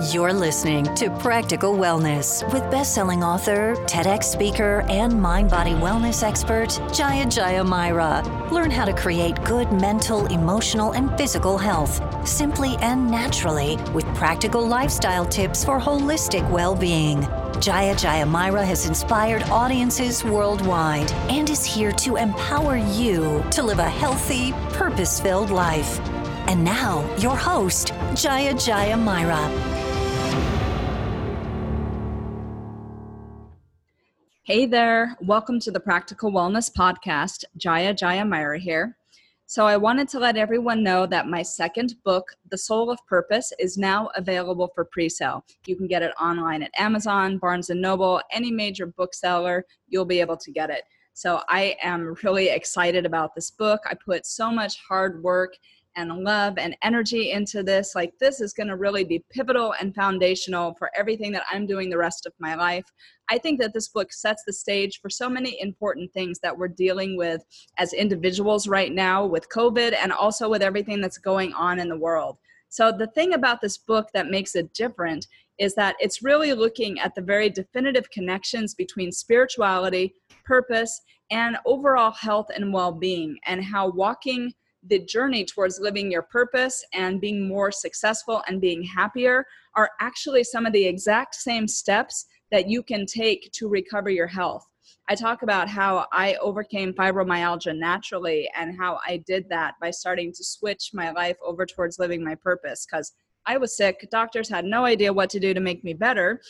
You're listening to Practical Wellness with best-selling author, TEDx speaker, and mind-body wellness expert Jaya Jaya Myra. Learn how to create good mental, emotional, and physical health simply and naturally with practical lifestyle tips for holistic well-being. Jaya Jaya Myra has inspired audiences worldwide and is here to empower you to live a healthy, purpose-filled life. And now, your host, Jaya Jaya Myra. Hey there, welcome to the Practical Wellness Podcast. Jaya Jaya Myra here. So, I wanted to let everyone know that my second book, The Soul of Purpose, is now available for pre sale. You can get it online at Amazon, Barnes and Noble, any major bookseller, you'll be able to get it. So, I am really excited about this book. I put so much hard work and love and energy into this. Like, this is going to really be pivotal and foundational for everything that I'm doing the rest of my life. I think that this book sets the stage for so many important things that we're dealing with as individuals right now with COVID and also with everything that's going on in the world. So, the thing about this book that makes it different is that it's really looking at the very definitive connections between spirituality, purpose, and overall health and well being, and how walking the journey towards living your purpose and being more successful and being happier are actually some of the exact same steps that you can take to recover your health. I talk about how I overcame fibromyalgia naturally and how I did that by starting to switch my life over towards living my purpose because I was sick. Doctors had no idea what to do to make me better.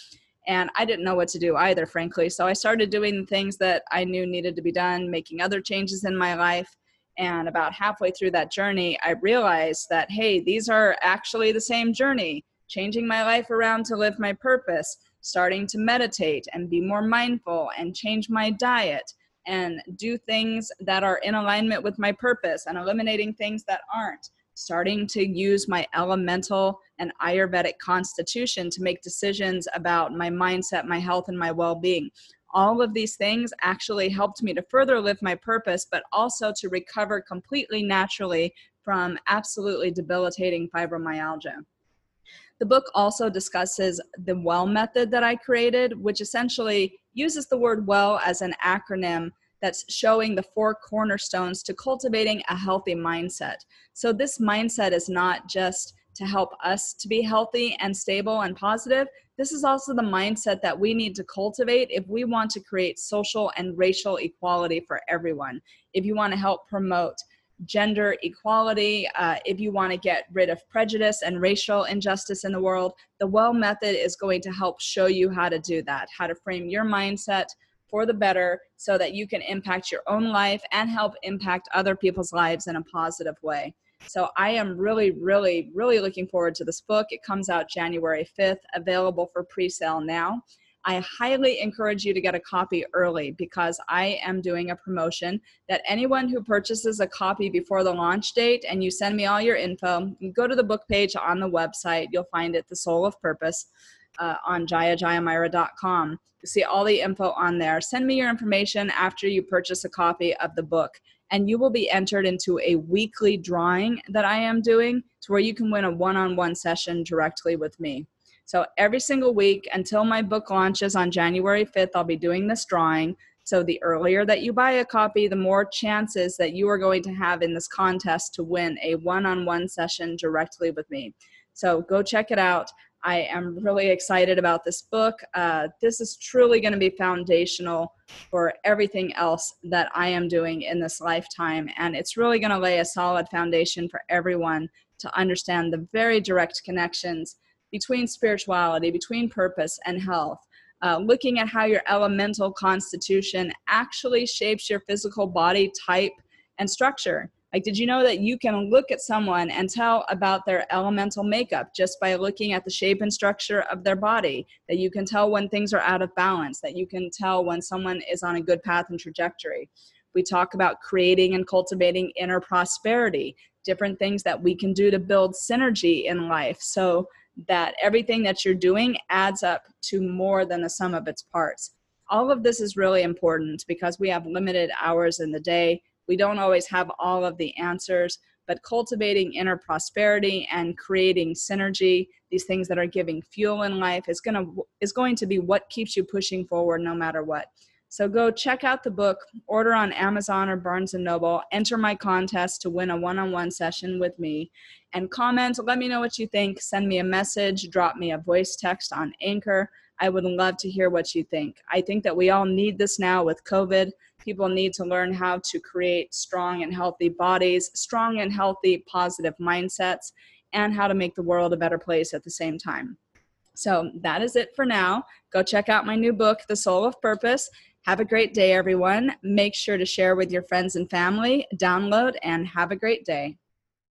And I didn't know what to do either, frankly. So I started doing things that I knew needed to be done, making other changes in my life. And about halfway through that journey, I realized that, hey, these are actually the same journey changing my life around to live my purpose, starting to meditate and be more mindful and change my diet and do things that are in alignment with my purpose and eliminating things that aren't, starting to use my elemental and Ayurvedic constitution to make decisions about my mindset, my health, and my well being all of these things actually helped me to further live my purpose, but also to recover completely naturally from absolutely debilitating fibromyalgia. The book also discusses the WELL method that I created, which essentially uses the word WELL as an acronym that's showing the four cornerstones to cultivating a healthy mindset. So, this mindset is not just to help us to be healthy and stable and positive, this is also the mindset that we need to cultivate if we want to create social and racial equality for everyone. If you want to help promote gender equality, uh, if you want to get rid of prejudice and racial injustice in the world, the WELL method is going to help show you how to do that, how to frame your mindset for the better so that you can impact your own life and help impact other people's lives in a positive way. So I am really, really, really looking forward to this book. It comes out January 5th, available for pre sale now. I highly encourage you to get a copy early because I am doing a promotion that anyone who purchases a copy before the launch date and you send me all your info, you go to the book page on the website, you'll find it, The Soul of Purpose, uh, on jayajayamyra.com. You see all the info on there. Send me your information after you purchase a copy of the book and you will be entered into a weekly drawing that I am doing to where you can win a one on one session directly with me. So every single week until my book launches on January 5th, I'll be doing this drawing. So the earlier that you buy a copy, the more chances that you are going to have in this contest to win a one on one session directly with me. So go check it out. I am really excited about this book. Uh, this is truly going to be foundational for everything else that I am doing in this lifetime. And it's really going to lay a solid foundation for everyone to understand the very direct connections between spirituality, between purpose and health. Uh, looking at how your elemental constitution actually shapes your physical body type and structure. Like, did you know that you can look at someone and tell about their elemental makeup just by looking at the shape and structure of their body? That you can tell when things are out of balance, that you can tell when someone is on a good path and trajectory. We talk about creating and cultivating inner prosperity, different things that we can do to build synergy in life so that everything that you're doing adds up to more than the sum of its parts. All of this is really important because we have limited hours in the day we don't always have all of the answers, but cultivating inner prosperity and creating synergy, these things that are giving fuel in life is going to is going to be what keeps you pushing forward no matter what. So go check out the book, order on Amazon or Barnes and Noble, enter my contest to win a one-on-one session with me and comment, let me know what you think, send me a message, drop me a voice text on Anchor. I would love to hear what you think. I think that we all need this now with COVID. People need to learn how to create strong and healthy bodies, strong and healthy positive mindsets, and how to make the world a better place at the same time. So that is it for now. Go check out my new book, The Soul of Purpose. Have a great day, everyone. Make sure to share with your friends and family, download, and have a great day.